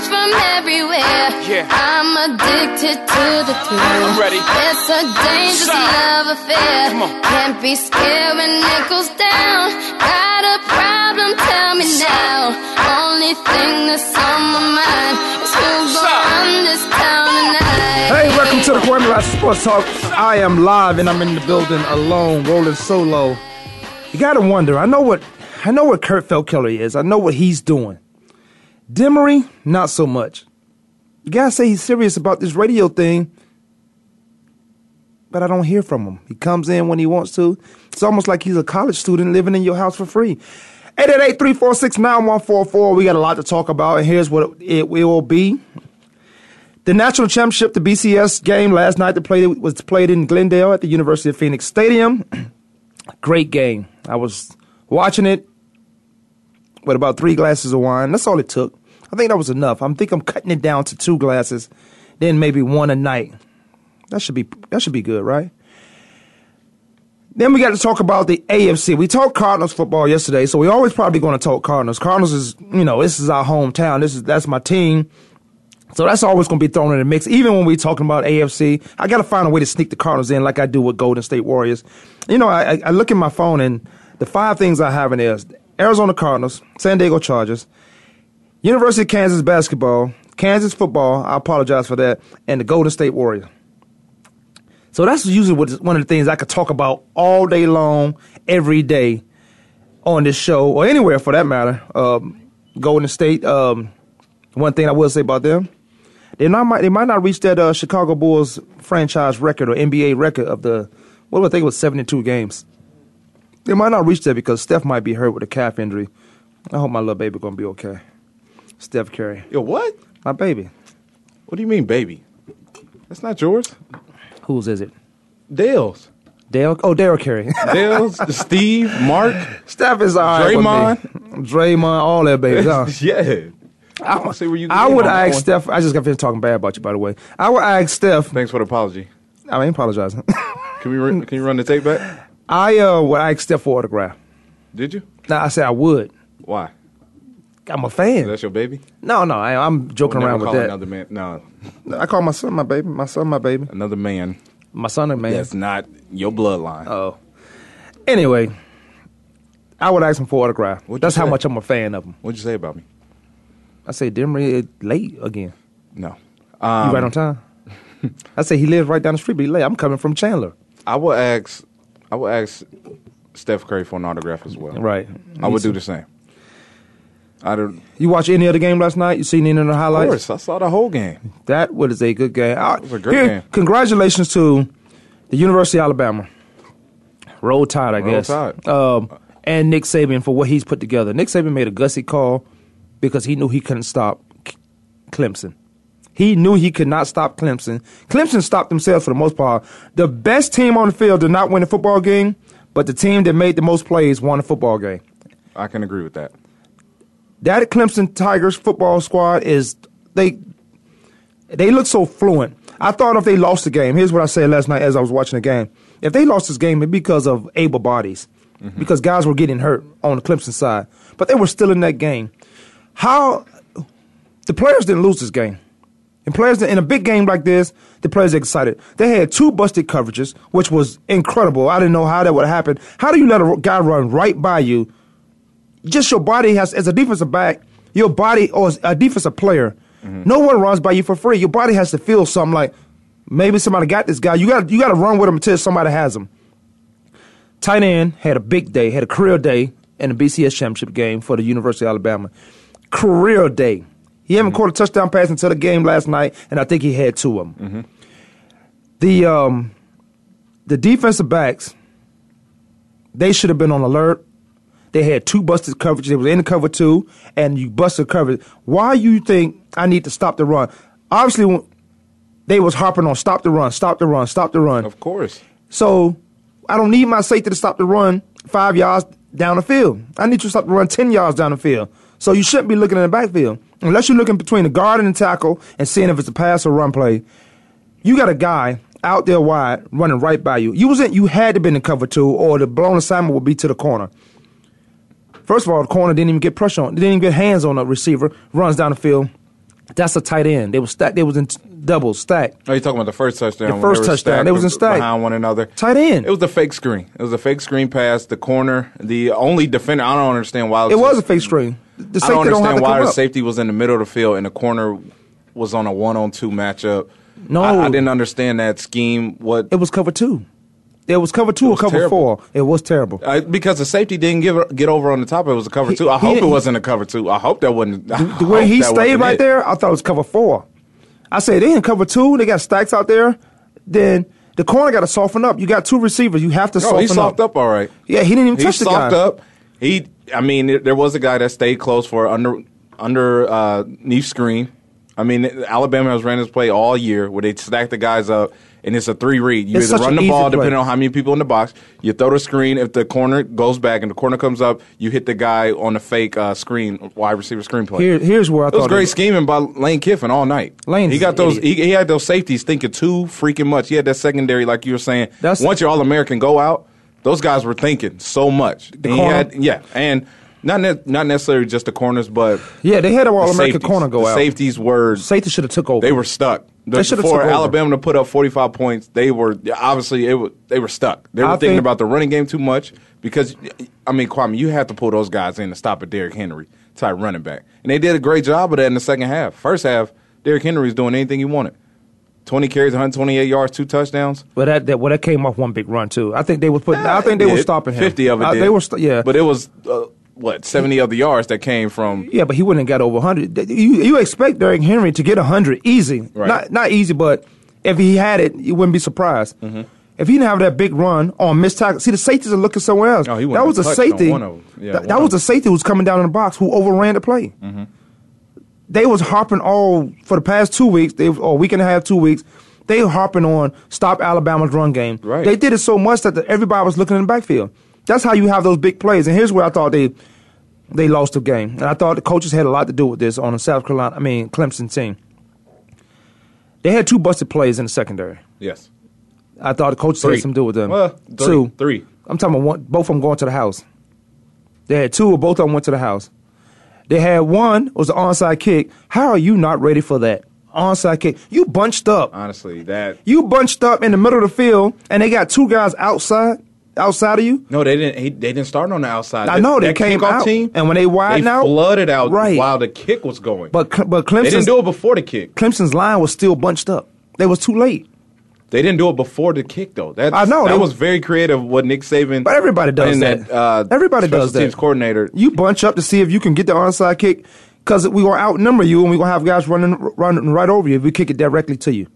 Hear from everywhere. Yeah. I'm addicted to the thrill. I'm ready. It's a dangerous Shout. love affair. Come on. Can't be scared when it goes down. Got a problem? Tell me now. Only thing that's on my mind is who's Shout. run this town tonight. Hey, welcome to the Kwamie Lassiter Sports Talk. I am live and I'm in the building alone, rolling solo. You gotta wonder. I know what I know what Kurt Feldkeller is. I know what he's doing. Demery, not so much. The guy say he's serious about this radio thing, but I don't hear from him. He comes in when he wants to. It's almost like he's a college student living in your house for free. 888-346-9144. We got a lot to talk about, and here's what it will be. The national championship, the BCS game last night that played was played in Glendale at the University of Phoenix Stadium. Great game. I was watching it with about three glasses of wine. That's all it took. I think that was enough. I'm think I'm cutting it down to two glasses, then maybe one a night. That should be that should be good, right? Then we got to talk about the AFC. We talked Cardinals football yesterday, so we're always probably going to talk Cardinals. Cardinals is, you know, this is our hometown. This is that's my team. So that's always going to be thrown in the mix. Even when we're talking about AFC, I got to find a way to sneak the Cardinals in like I do with Golden State Warriors. You know, I, I- look at my phone and the five things I have in there Arizona Cardinals, San Diego Chargers, University of Kansas basketball, Kansas football, I apologize for that, and the Golden State Warriors. So that's usually what, one of the things I could talk about all day long, every day on this show, or anywhere for that matter. Um, Golden State, um, one thing I will say about them, they not might they might not reach that uh, Chicago Bulls franchise record or NBA record of the what do I think it was seventy two games. They might not reach that because Steph might be hurt with a calf injury. I hope my little baby gonna be okay. Steph Curry, Yo, what? my baby. What do you mean, baby? That's not yours. Whose is it? Dale's. Dale? Oh, Dale Curry. Dale's, Steve, Mark. Steph is all right. Draymond? Draymond, all that babies. huh? yeah. I want to see where you. I would ask one. Steph. I just got finished talking bad about you, by the way. I would ask Steph. Thanks for the apology. I ain't apologizing. Can we run, can you run the tape back? I uh, would ask Steph for autograph. Did you? Now I said I would. Why? I'm a Is fan. That's your baby? No, no, I, I'm joking We'll around never with call that. Another man. No, I call my son my baby. My son my baby. another man. My son a man. That's not your bloodline. Oh. Anyway, I would ask him for autograph. What'd you That's how say? much I'm a fan of him. What'd you say about me? I say Demery late again. No. You Um, right on time. I say he lives right down the street, but he late. I'm coming from Chandler. I will ask. I will ask Steph Curry for an autograph as well. Right. I would do the same. I don't. You watch any other game last night? You seen any of the highlights? Of course, I saw the whole game. That was a good game. Uh, was a great here, game. Congratulations to the University of Alabama. Roll Tide, I guess. Roll guess. Tide. Um, and Nick Saban for what he's put together. Nick Saban made a gutsy call because he knew he couldn't stop Clemson. He knew he could not stop Clemson. Clemson stopped themselves for the most part. The best team on the field did not win the football game, but the team that made the most plays won the football game. I can agree with that. That Clemson Tigers football squad is they they look so fluent. I thought if they lost the game, here's what I said last night as I was watching the game. If they lost this game, it's because of able bodies, mm-hmm. because guys were getting hurt on the Clemson side, but they were still in that game. How the players didn't lose this game. And players in a big game like this, the players are excited. They had two busted coverages, which was incredible. I didn't know how that would happen. How do you let a guy run right by you just your body has as a defensive back, your body or as a defensive player, mm-hmm. no one runs by you for free. Your body has to feel something like maybe somebody got this guy. You got you got to run with him until somebody has him. Tight end had a big day, had a career day in the BCS championship game for the University of Alabama. Career day. He haven't mm-hmm. caught a touchdown pass until the game last night, and I think he had two of them. Mm-hmm. The um, the defensive backs They should have been on alert. They had two busted coverage. They was in the cover two, and you busted coverage. Why you think I need to stop the run? Obviously, they was harping on stop the run, stop the run, stop the run. Of course. So I don't need my safety to stop the run five yards down the field. I need you to stop the run ten yards down the field. So you shouldn't be looking in the backfield unless you're looking between the guard and the tackle and seeing if it's a pass or run play. You got a guy out there wide running right by you. You wasn't. You had to be in the cover two, or the blown assignment would be to the corner. First of all, the corner didn't even get pressure on. They didn't even get hands on the receiver. Runs down the field. That's a tight end. They was stacked. They was in t- doubles stacked. Are you talking about the first touchdown? The first they touchdown. stacked They was in stack. behind one another. Tight end. It was the fake screen. It was a fake screen pass. The corner, the only defender. I don't understand why It was a just- fake screen. The I don't don't understand to why the safety was in the middle of the field and the corner was on a one-on-two matchup. No. I, I didn't understand that scheme. What It was cover two. It was cover two or cover terrible. four. It was terrible. I, because the safety didn't give get over on the top. It was a cover He- two. I he hope it wasn't a cover two. I hope that wasn't. I The way he stayed right it. there, I thought it was cover four. I said they in cover two. They got stacks out there. Then the corner got to soften up. You got two receivers. You have to No, soften he soft up all right. Yeah, he didn't even He touch the guy. up. He, I mean, there- there was a guy that stayed close for under under uh, knee screen. I mean, Alabama has ran this play all year where they stack the guys up, and it's a three read. You It's either run the ball play. depending on how many people in the box. You throw the screen. If the corner goes back and the corner comes up, you hit the guy on the fake uh, screen wide receiver screen play. Here, here's where I thought It was great it- scheming by Lane Kiffin all night. Lane, he got those. He, he had those safeties thinking too freaking much. He had that secondary, like you were saying. That's- once your All American go out, those guys were thinking so much. And he corner- had- yeah, and not ne- not necessarily just the corners, but Yeah, they had an the All American corner go the out. Safeties were Safety should have took over. they were stuck. The, for. Alabama to put up forty five points, they were obviously it was, they were stuck. They were I thinking think- about the running game too much because I mean, Kwamie, you have to pull those guys in to stop a Derrick Henry type running back, and they did a great job of that in the second half. First half, Derrick Henry was doing anything he wanted. Twenty carries, one hundred twenty eight yards, two touchdowns. But that, that well, that came off one big run too. I think they was putting. I think they were stopping him. Fifty of it. Uh, did. They were. St- yeah, but it was uh, what seventy of the yards that came from. Yeah, but he wouldn't have got over 100. You, you expect Derrick Henry to get 100 easy. Right. Not not easy, but if he had it, you wouldn't be surprised. Mm-hmm. If he didn't have that big run on missed tackle, see the safeties are looking somewhere else. Oh, he that was a have touched on safety. one of 'em. Yeah, that that was a safety who was coming down in the box who overran the play. Mm-hmm. They was harping all for the past two weeks. They or a week and a half, two weeks. They harping on stop Alabama's run game. Right. They did it so much that the, everybody was looking in the backfield. That's how you have those big plays. And here's where I thought they they lost the game. And I thought the coaches had a lot to do with this on the South Carolina, I mean, Clemson team. They had two busted plays in the secondary. Yes. I thought the coaches Three. had something to do with them. Well, three. Two. Three. I'm talking about one, both of them going to the house. They had two, or both of them went to the house. They had one was an onside kick. How are you not ready for that onside kick? You bunched up. Honestly, that You bunched up in the middle of the field, and they got two guys outside, outside of you. No, they didn't. He, they didn't start on the outside. I know, they that came out, team, and when they widened they out- flooded out Right. while the kick was going. But but they didn't do it before the kick. Clemson's line was still bunched up. They was too late. They didn't do it before the kick though. That's, I know, that they- was very creative. What Nick Saban, But everybody does and that. uh, Everybody does that. Teams coordinator. You bunch up to see if you can get the onside kick because we gonna outnumber you and we gonna have guys running running right over you if we kick it directly to you.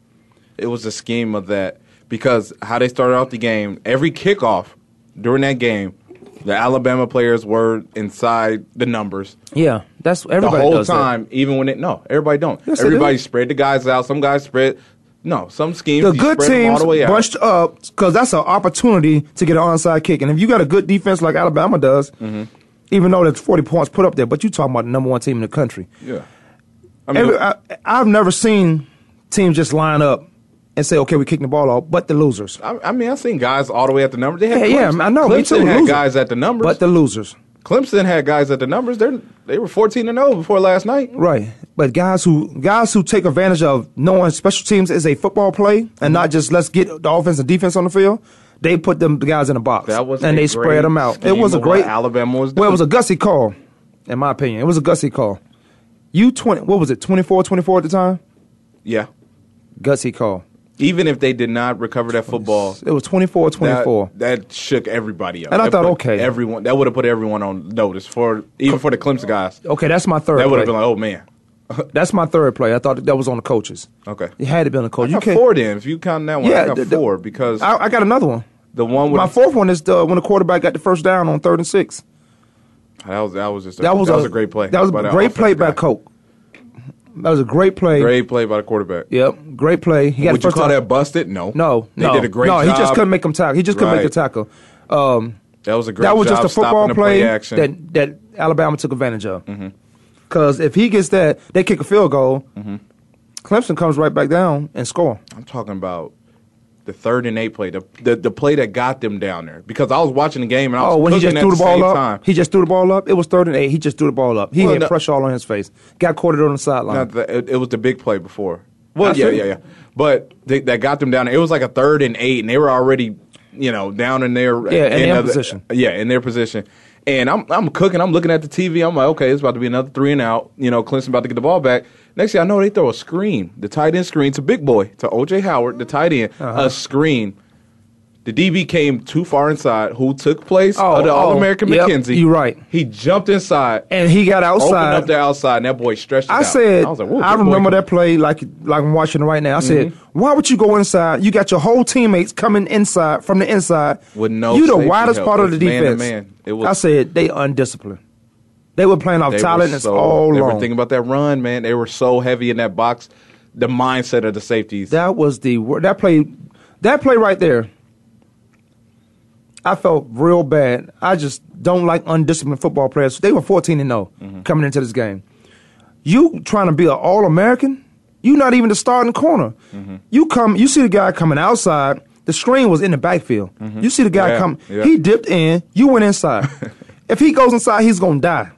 It was a scheme of that because how they started out the game. Every kickoff during that game, the Alabama players were inside the numbers. Yeah, that's the everybody whole does that. time, even when it no, everybody don't. Yes, everybody do. spread the guys out. Some guys spread. No, some schemes The good spread them all teams the bunched up because that's an opportunity to get an onside kick. And if you got a good defense like Alabama does, Mm-hmm. even though there's 40 points put up there, but you talking about the number one team in the country. Yeah, I mean, Every, I, I've never seen teams just line up and say, "Okay, we're kicking the ball off," but the losers. I, I mean, I've seen guys all the way at the numbers. They had Yeah, yeah, I know. me Clemson too. had loser. guys at the numbers. but the losers. Clemson had guys at the numbers. They they were fourteen and zero before last night. Right. But guys who guys who take advantage of knowing special teams is a football play and not just let's get the offense and defense on the field, they put them the guys in a box. That was and they spread them out. It was a great Alabama was Well, it was a doing. gutsy call, in my opinion. It was a gutsy call. You twenty what was it, 24-24 at the time? Yeah, Gutsy call. Even if they did not recover that football, It was 24-24. That, that shook everybody up. And I That thought, okay. everyone that would have put everyone on notice for even for the Clemson guys. Okay, that's my third That would have been like, oh man, that's my third play. I thought that was on the coaches. okay. It had to be on the coach. I You got can't- four then. If you count that one, I got the- the- four because I, I got another one. The one with My fourth one is the when the quarterback got the first down on third and six. that was that was just a, That was, a, great play. That was a great play offensive by guy. Coke. That was a great play. Great play by the quarterback. Yep, great play. He Would you call that busted? No. No, they no, did a great no. job. he just couldn't make him tackle. He just couldn't make the tackle. Um, That was a great. that was just a football play. Mm-hmm. that that Alabama took advantage of. Because if he gets that, they kick a field goal. Clemson comes right back down and score. I'm talking about the third and eight play, the, the the play that got them down there. Because I was watching the game and I oh, was Oh, when he just threw the ball up, time. he just threw the ball up. It was third and eight. He just threw the ball up. He Well, had no- pressure all on his face. Got caught it on the sideline. The, it, it was the big play before. Well, I yeah, see. yeah, yeah. But they, that got them down. there. It was like a third and eight, and they were already, you know, down in their Yeah, in their position. Yeah, in their position. And I'm I'm cooking. I'm looking at the TV. I'm like, okay, it's about to be another three and out. You know, Clemson about to get the ball back. Next thing I know, they throw a screen. The tight end screen to Big Boy to OJ Howard, the tight end, Uh-huh. a screen. The DB came too far inside. Who took place Oh, of the oh, All American yep, Mackensie? you right. He jumped inside, and he got outside. opened up the outside, and that boy stretched. I out. said, I, was like, Boy remember that play like like I'm watching it right now. I said, Mm-hmm. why would you go inside? You got your whole teammates coming inside from the inside. With no you the widest help. part of the It's man defense. man. It was- I said they undisciplined. They were playing off talent so, all they were thinking about that run, man. They were so heavy in that box. The mindset of the safeties. That was the that play, that play right there. I felt real bad. I just don't like undisciplined football players. They were 14 and 0 Mm-hmm. coming into this game. You trying to be an All American? You not even the starting corner. Mm-hmm. You come. You see the guy coming outside. The screen was in the backfield. You see the guy Mm-hmm. Yeah, come. yeah. He dipped in. You went inside. if he goes inside, he's gonna die.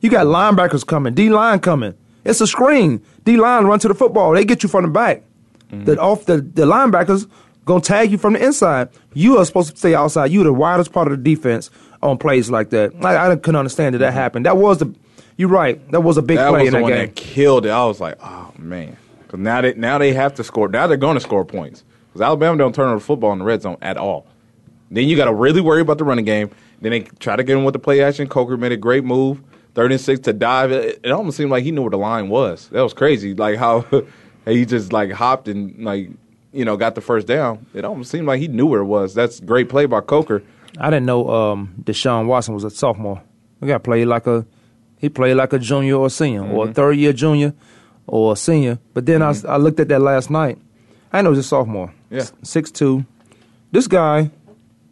You got linebackers coming, D line coming. It's a screen. D line run to the football. They get you from the back. Mm-hmm. The off the, the linebackers gonna tag you from the inside. You are supposed to stay outside. You the widest part of the defense on plays like that. I, I couldn't understand that that happened. That was the. You're right. That was a big Mm-hmm. that play was in the that one game. that killed it. I was like, oh man, because now they now they have to score. Now they're going to score points because Alabama don't turn over the football in the red zone at all. Then you got to really worry about the running game. Then they try to get him with the play action. Coker made a great move, third and six to dive. It, it almost seemed like he knew where the line was. That was crazy. Like how he just like hopped and like you know got the first down. It almost seemed like he knew where it was. That's great play by Coker. I didn't know um, Deshaun Watson was a sophomore. He got played like a he played like a junior or a senior or a third year junior or a senior. But then I looked at that last night. I know he's a sophomore. Yeah. six two. This guy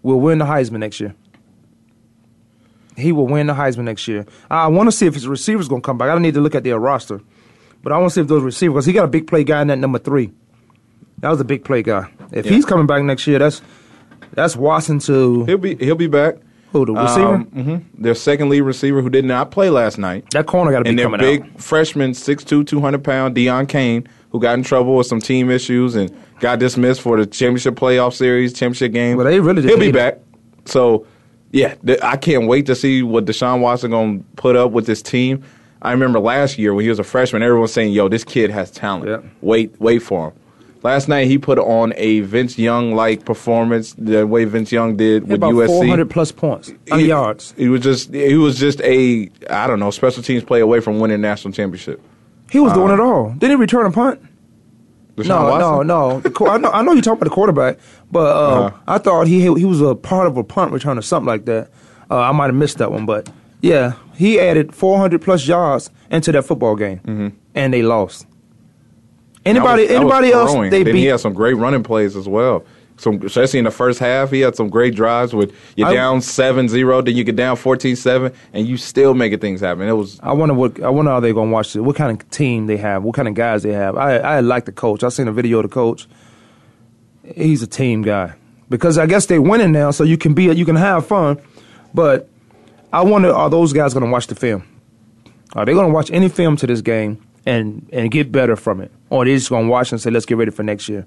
will win the Heisman next year. He will win the Heisman next year. I want to see if his receivers going to come back. I don't need to look at their roster, but I want to see if those receivers because he got a big play guy in that number three. That was a big play guy. If Yeah. he's coming back next year, that's that's Watson to He'll be he'll be back. who the receiver. mm-hmm Their second lead receiver who did not play last night. That corner got to be and their big out. freshman, 6'2", 200 pound Deon Cain, who got in trouble with some team issues and got dismissed for the championship playoff series, championship game. Well, they really he'll be back. So, yeah, th- I can't wait to see what Deshaun Watson going to put up with this team. I remember last year when he was a freshman, everyone was saying, "Yo, this kid has talent. Wait, wait for him." Last night he put on a Vince Young like performance, the way Vince Young did with about USC. 400 plus points, He- yards. He was just he was just a I don't know special teams play away from winning national championship. He was doing it all. Didn't he return a punt? Deshaun no, Watson? no, no. I know, I know you're talking about the quarterback, but uh, Uh-huh. I thought he he was a part of a punt return or something like that. Uh, I might have missed that one, but yeah, he added 400 plus yards into that football game, and they lost. Anybody. Was- anybody else? throwing. They then beat. he had some great running plays as well. Some, especially in the first half, he had some great drives with you're I- down 7-0, then you get down 14-7, and you still making things happen. It was I wonder what I wonder how they're gonna watch it. What kind of team they have? What kind of guys they have? I I like the coach. I seen a video of the coach. He's a team guy because I guess they're winning now, so you can be you can have fun. But I wonder are those guys gonna watch the film? Are they gonna watch any film to this game and and get better from it, or are they just gonna watch and say let's get ready for next year?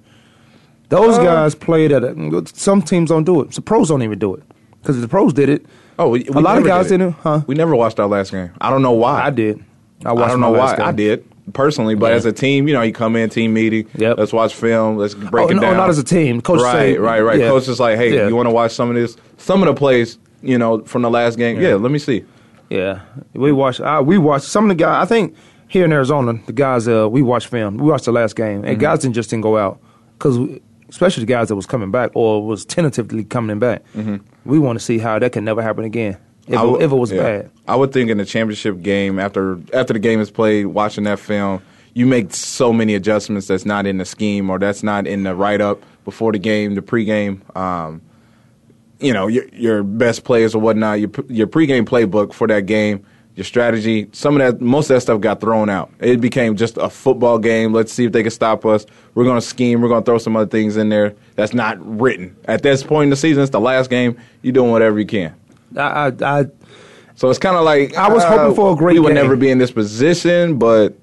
Those Uh, guys played at a, some teams don't do it. The pros don't even do it because the pros did it. oh we, a lot of guys did it. didn't, huh? We never watched our last game. I don't know why. I did. I, I don't know why. game. I did personally, but Yeah. as a team, you know, you come in team meeting. Yep. Let's watch film. Let's break oh, it no, down. not as a team. Coach right, say- right, right. yeah. Coach is like, hey, Yeah. you want to watch some of this, some of the plays, you know, from the last game? Yeah, let me see. Yeah, we watched. Uh, we watched some of the guys. I think here in Arizona, the guys. Uh, we watched film. We watched the last game, Mm-hmm. and guys didn't just didn't go out because especially the guys that was coming back or was tentatively coming back. We want to see how that can never happen again if, Mm-hmm. Would- if it was yeah. bad. I would think in the championship game after after the game is played, watching that film, you make so many adjustments that's not in the scheme or that's not in the write up before the game, the pregame. Um, you know your your best players or whatnot, your your pregame playbook for that game, your strategy. Some of that, most of that stuff got thrown out. It became just a football game. Let's see if they can stop us. We're going to scheme. We're going to throw some other things in there that's not written at this point in the season. It's the last game. You're doing whatever you can. I, I, I So it's kind of like I was uh, hoping for a great We would game. never be in this position, but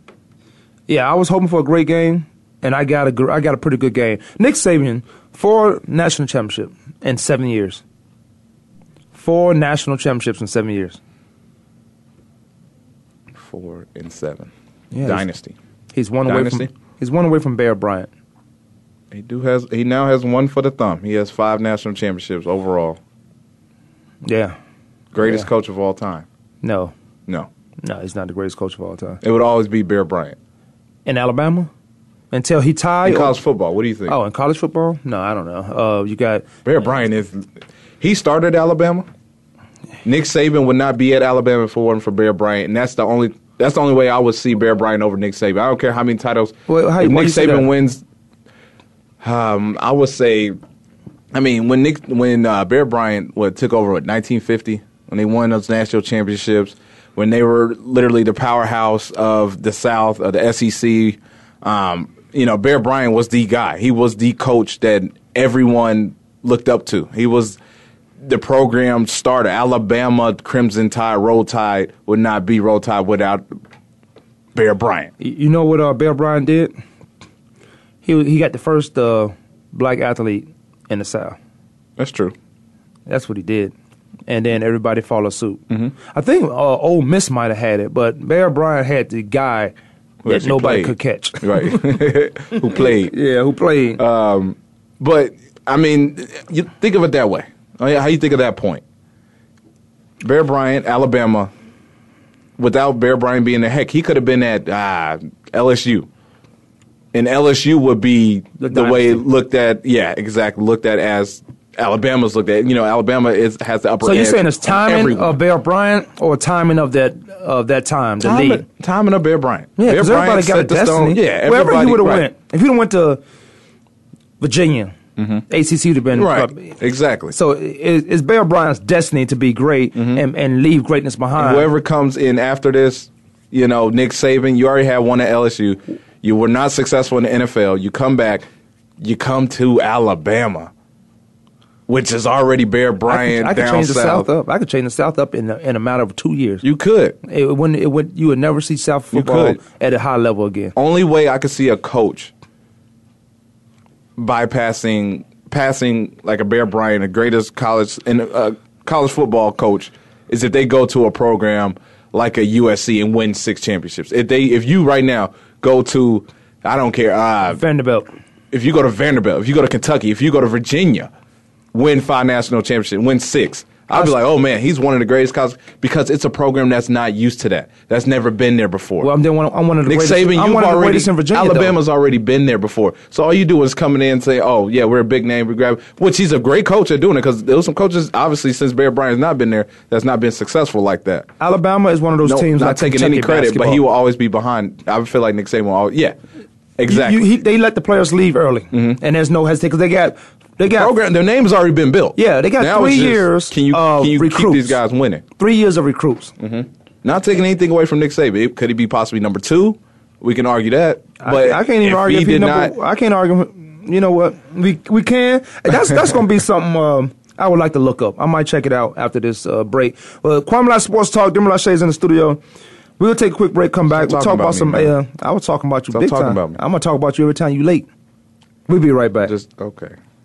yeah, I was hoping for a great game, and I got a gr- I got a pretty good game. Nick Saban, four national championship in seven years. Four national championships in seven years. Four and seven. Yeah, Dynasty. He's one away Dynasty? from he's one away from Bear Bryant. He do has he now has one for the thumb. He has five national championships overall. Yeah, Greatest Yeah. coach of all time. no, No, no, he's not the greatest coach of all time. it would always be Bear Bryant. In Alabama, until he tied. In college football, what do you think? oh, in college football? No, I don't know. Uh, you got Bear Bryant is he started Alabama. Nick Saban would not be at Alabama if it wasn't for Bear Bryant, and that's the only that's the only way I would see Bear Bryant over Nick Saban. I don't care how many titles. Well, how- if Nick Saban wins, um, I would say, I mean, when Nick when uh, Bear Bryant what took over what 1950 when they won those national championships, when they were literally the powerhouse of the South of the SEC. Um, you know, Bear Bryant was the guy. He was the coach that everyone looked up to. He was the program starter. Alabama Crimson Tide, Roll Tide would not be Roll Tide without Bear Bryant. You know what uh, Bear Bryant did? He he got the first uh, black athlete in the South. That's true. That's what he did, and then everybody followed suit. Mm-hmm. I think uh, Ole Miss might have had it, but Bear Bryant had the guy Who that nobody played. could catch. Right. Who played. Yeah, who played? But, I mean, you think of it that way. How you think of that point? Bear Bryant, Alabama, without Bear Bryant being the heck, he could have been at uh, LSU. And LSU would be The the, way it looked at, yeah, exactly, looked at as Alabama's looked at. You know, Alabama is has the upper so you're saying it's timing everyone. of Bear Bryant or timing of that of that time, the? Timing, timing of Bear Bryant. Yeah, because everybody got a the stone. destiny. Yeah, wherever he would have right. went, if have went to Virginia, ACC would have been Mm-hmm. Right, exactly. So it, it's Bear Bryant's destiny to be great and, and leave greatness behind. Whoever comes in after this, you know, Nick Saban, you already had one at LSU. You were not successful in the NFL. You come back, you come to Alabama, which is already Bear I could, Bryant I could down change the south. South up. I could change the South up in a, in a matter of two years. You could. it wouldn't. It would. You would never see South football at a high level again. Only way I could see a coach bypassing passing like a Bear Bryant, the greatest college and uh, college football coach, is if they go to a program like a USC and win six championships. If they, if you right now go to, I don't care, uh, Vanderbilt. if you go to Vanderbilt, if you go to Kentucky, if you go to Virginia, win five national championships, win six. I'd be like, oh man, he's one of the greatest colleges because it's a program that's not used to that. That's never been there before. Well, I'm, one, I'm one of the Nick greatest. Saban, I'm one of the already greatest in Virginia. though. Alabama's already been there before. So all you do is come in and say, "Oh yeah, we're a big name. We grab." Which he's a great coach at doing it because there was some coaches, obviously, since Bear Bryant's not been there, that's not been successful like that. Alabama is one of those No, teams. not like taking Kentucky any credit, but he will always be behind. I feel like Nick Saban will always, yeah, exactly. You- you- he- they let the players leave early, mm-hmm. and there's no hesitation because they got they got program, their name's already been built. Yeah, they got Now three just, years Can you of can you keep these guys winning? three years of recruits. Not taking anything away from Nick Saban. It- Could he be possibly number two? We can argue that. But I, I can't even argue He if he did number, not. I can't argue. You know what? We we can. That's that's going to be something. Um, I would like to look up. I might check it out after this uh, break. Well, Kwamie Lassiter Sports Talk. Demar Lachey is in the studio. We'll take a quick break. Come back. We'll talk about, about me, some. Uh, I was talking about you Stop big talking time. about me. I'm gonna talk about you every time you late. We'll be right back. Just okay.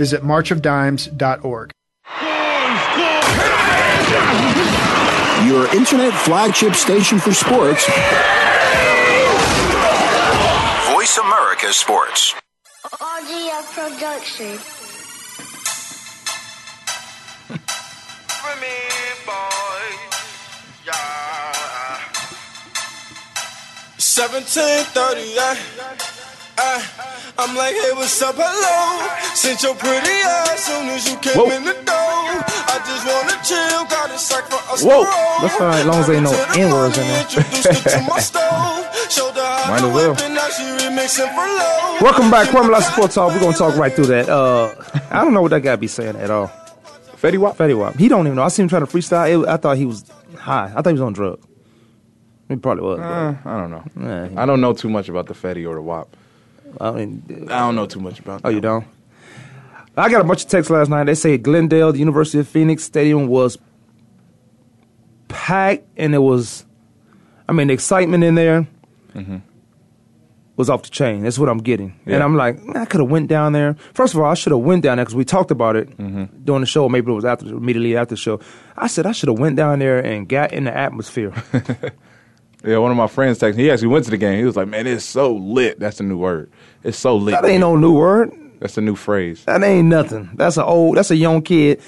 Visit marchofdimes.org. Your internet flagship station for sports. Voice America Sports. RGF Production. Seventeen thirty, I'm like, hey, what's up, hello? Since your pretty ass soon as you came Whoa. in the door. I just wanna chill, got a sack for us Whoa. to roll. That's all right, as long as there ain't no To the N-words in there. Introduced her to my stove. Showed her how Might as well. whip, and now she remixing for low. Welcome back, Kwamie Lassiter Sports Talk. We're gonna talk right through that. Uh, I don't know what that guy be saying at all. Fetty Wap? Fetty Wap. He don't even know. I seen him trying to freestyle. It, I thought he was high. I thought he was on drugs. He probably was. Uh, I don't know. Yeah. I don't know too much about the Fetty or the Wap. I mean, I don't know too much about. Oh, you don't? I got a bunch of texts last night. They say Glendale, the University of Phoenix Stadium was packed, and it was, I mean, the excitement in there mm-hmm. was off the chain. That's what I'm getting. And I'm like, I could have went down there. First of all, I should have went down there because we talked about it mm-hmm. during the show. Maybe it was after, immediately after the show. I said I should have went down there and got in the atmosphere. Yeah, one of my friends texted. me. He actually went to the game. He was like, "Man, it's so lit." That's a new word. It's so lit. that ain't no new word. That's a new phrase. That ain't nothing. That's an old. That's a young kid.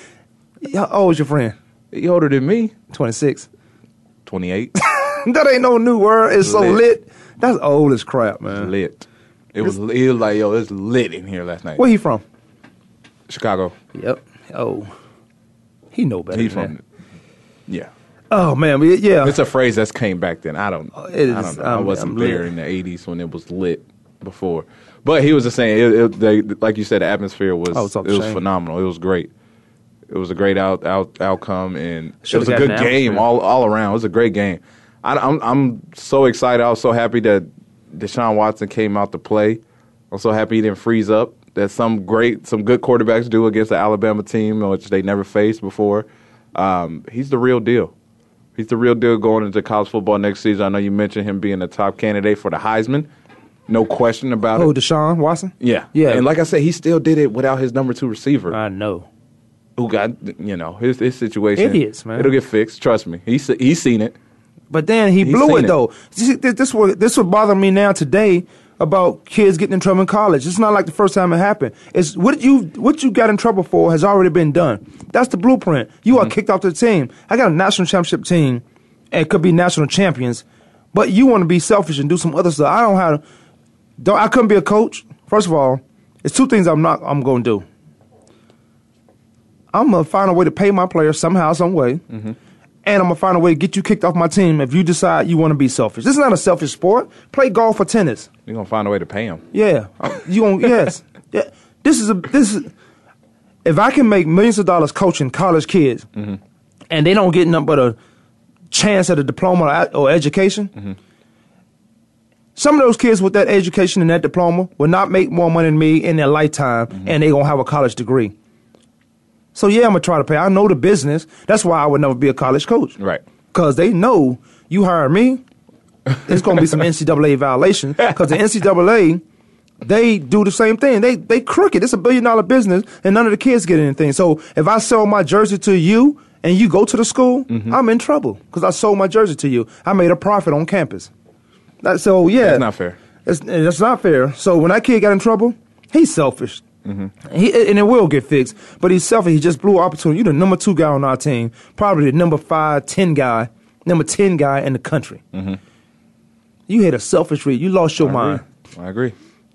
How old is your friend? He older than me. Twenty six. Twenty eight. that ain't no new word. It's so Lit. lit. That's old as crap, man. lit. It was. He was like, "Yo, it's lit in here last night." Where he from? Chicago. Yep. Oh, he know better. He's from. that. Yeah. Oh man, yeah. It's a phrase that's came back then. I don't. it is. I don't know. I I'm- wasn't I'm there lit. in the '80s when it was lit before. But he was just saying, it, it, they, like you said, the atmosphere was Oh, it was phenomenal. It was great. It was a great out, out outcome, and it Should've was a good game all all around. It was a great game. I, I'm I'm so excited. I was so happy that Deshaun Watson came out to play. I'm so happy he didn't freeze up. That some great, some good quarterbacks do against the Alabama team, which they never faced before. Um, he's the real deal. He's the real deal going into college football next season. I know you mentioned him being a top candidate for the Heisman. No question about Oh, it. Oh, Deshaun Watson. Yeah. Yeah. And like I said, he still did it without his number two receiver. I know. who got, you know, his, his situation. Idiots, man. It'll get fixed. Trust me. He's, he's seen it. But then he He's blew it, it. though. See, This, this what this what bother me now today about kids getting in trouble in college. It's not like the first time it happened. It's what you what you got in trouble for has already been done. That's the blueprint. You Mm-hmm. are kicked off the team. I got a national championship team, and could be national champions, but you want to be selfish and do some other stuff. I don't have. Don't I couldn't be a coach. First of all, it's two things I'm not. I'm going to do. I'm gonna find a way to pay my players somehow, some way, and I'm gonna find a way to get you kicked off my team if you decide you want to be selfish. This is not a selfish sport. Play golf or tennis. You're going to find a way to pay him. Yeah, Uh, you gonna yes. Yeah, this is a this is. If I can make millions of dollars coaching college kids, mm-hmm. and they don't get nothing but a chance at a diploma or, or education, mm-hmm. some of those kids with that education and that diploma will not make more money than me in their lifetime, mm-hmm. and they gonna have a college degree. So yeah, I'm gonna try to pay. I know the business. That's why I would never be a college coach. Right. Because they know you hire me, it's gonna be some NCAA violation. Because the NCAA, they do the same thing. They they crooked. It's a billion dollar business, and none of the kids get anything. So if I sell my jersey to you and you go to the school, mm-hmm. I'm in trouble because I sold my jersey to you. I made a profit on campus. That, so yeah, That's not fair. It's, that's not fair. So when that kid got in trouble, he's selfish. Mm-hmm. He, and it will get fixed. But he's selfish. He just blew an opportunity. You're the number two guy on our team, probably the number five, ten guy, number ten guy in the country. Mm-hmm. You had a selfish read. You lost your I mind. agree. I agree.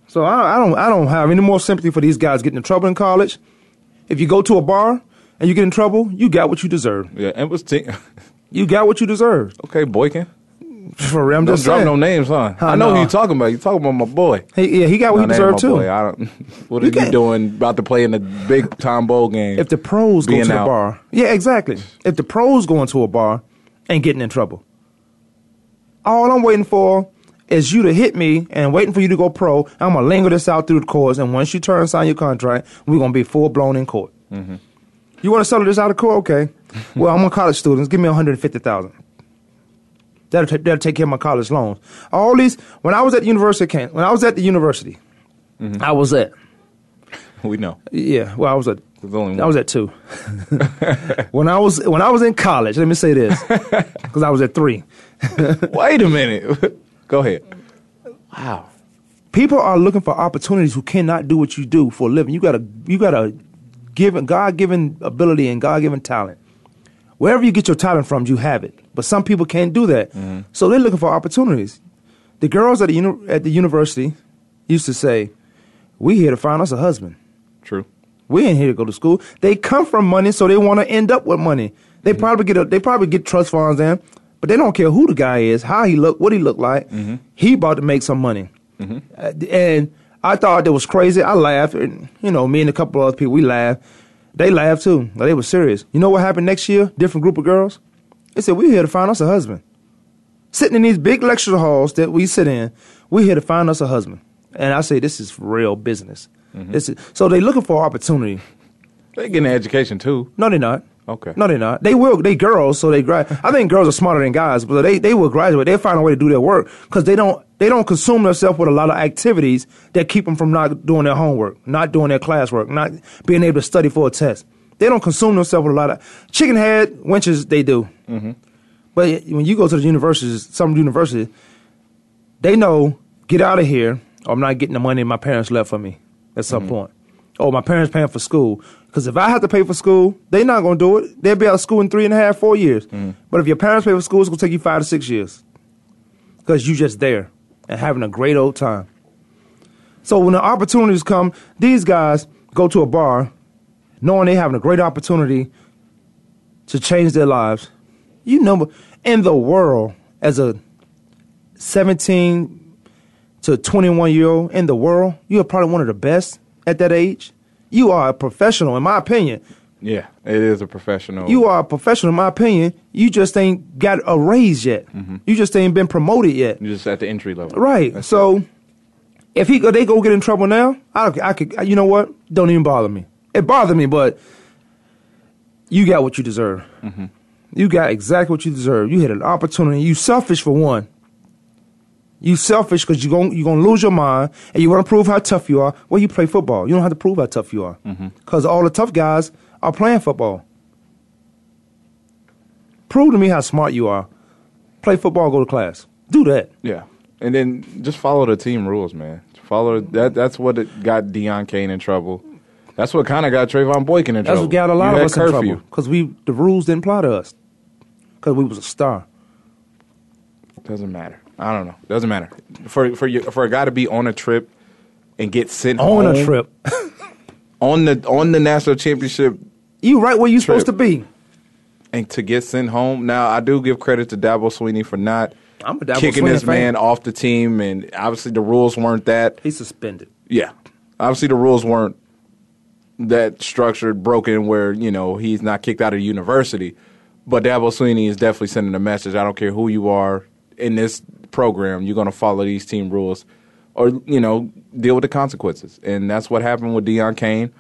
So I, I don't I don't have any more sympathy for these guys getting in trouble in college. If you go to a bar and you get in trouble, you got what you deserve. Yeah, and was t- You got what you deserve. okay, Boykin. For real, I'm Don't just drop saying. no names, huh? I I know who know. you talking about. You talking about my boy. He, yeah, he got what he No, deserved too. boy. I don't. What are You doing? About to play in a big time bowl game? If the pros go to the out. bar, yeah, exactly. If the pros go into a bar and getting in trouble, all I'm waiting for is you to hit me and waiting for you to go pro. I'm gonna linger this out through the course, and once you turn and sign your contract, we're gonna be full blown in court. Mm-hmm. You want to settle this out of court? Okay. well, I'm a college student. Give me 150,000. That'll, ta- that'll take care of my college loans. All these. When I was at the University of when I was at the university, Mm-hmm. I was at we know. yeah. Well, I was at I was at two. when I was when I was in college, let me say this, because I was at three. Wait a minute. Go ahead. Wow. People are looking for opportunities who cannot do what you do for a living. You got to you got a given God given ability and God given talent. Wherever you get your talent from, you have it. But some people can't do that, mm-hmm. so they're looking for opportunities. The girls at the uni- at the university used to say, "We here to find us a husband." True. We ain't here to go to school. They come from money, so they want to end up with money. They mm-hmm. probably get a, they probably get trust funds in, but they don't care who the guy is, how he look, what he look like. Mm-hmm. He about to make some money, Uh, and I thought that was crazy. I laughed, and you know, me and a couple of other people, we laughed. They laughed too. Like, they were serious. You know what happened next year? Different group of girls. They said, "We're here to find us a husband." Sitting in these big lecture halls that we sit in, we're here to find us a husband. And I say, this is real business. Mm-hmm. This is, so they're looking for opportunity. They getting an education too. No, they're not. Okay. No, they're not. They will. They girls, so they grad. I think girls are smarter than guys, but they they will graduate. They find a way to do their work because they don't they don't consume themselves with a lot of activities that keep them from not doing their homework, not doing their classwork, not being able to study for a test. They don't consume themselves with a lot of chicken head wenches. They do. Mm-hmm. But when you go to the universities, some universities, they know get out of here, or I'm not getting the money my parents left for me at some point. Oh, my parents paying for school. Because if I have to pay for school, they're not going to do it. They'll be out of school in three and a half, four years. But if your parents pay for school, it's going to take you five to six years. Because you just there and having a great old time. So when the opportunities come, these guys go to a bar knowing they're having a great opportunity to change their lives. You know, in the world, as a 17 to 21 year old in the world, you are probably one of the best at that age. You are a professional, in my opinion. Yeah, it is a professional. You are a professional, in my opinion. You just ain't got a raise yet. Mm-hmm. You just ain't been promoted yet. You're just at the entry level. Right. That's so if he go, they go get in trouble now, I, don't- I could. You know what? Don't even bother me. It bothered me, but you got what you deserve. Mm-hmm. You got exactly what you deserve. You had an opportunity. You selfish for one. You selfish because you gon' you gonna lose your mind and you want to prove how tough you are. Well, you play football. You don't have to prove how tough you are mm-hmm. because all the tough guys are playing football. Prove to me how smart you are. Play football. Go to class. Do that. Yeah, and then just follow the team rules, man. Follow that. That's what it got Deon Cain in trouble. That's what kind of got Trevone Boykin in That's trouble. That's what got a lot You of us in trouble because we the rules didn't apply to us because we was a star. Doesn't matter. I don't know. Doesn't matter for for you, for a guy to be on a trip and get sent On a trip, on the on the national championship you right where you supposed to be. and to get sent home. Now I do give credit to Dabo Swinney for not I'm a Dabo kicking Swinney this fan. man off the team, and obviously the rules weren't that. He's suspended. Yeah, obviously the rules weren't that structured, broken, where you know he's not kicked out of university. But Dabo Swinney is definitely sending a message. I don't care who you are in this program, you're going to follow these team rules, or you know deal with the consequences. And that's what happened with Deon Cain.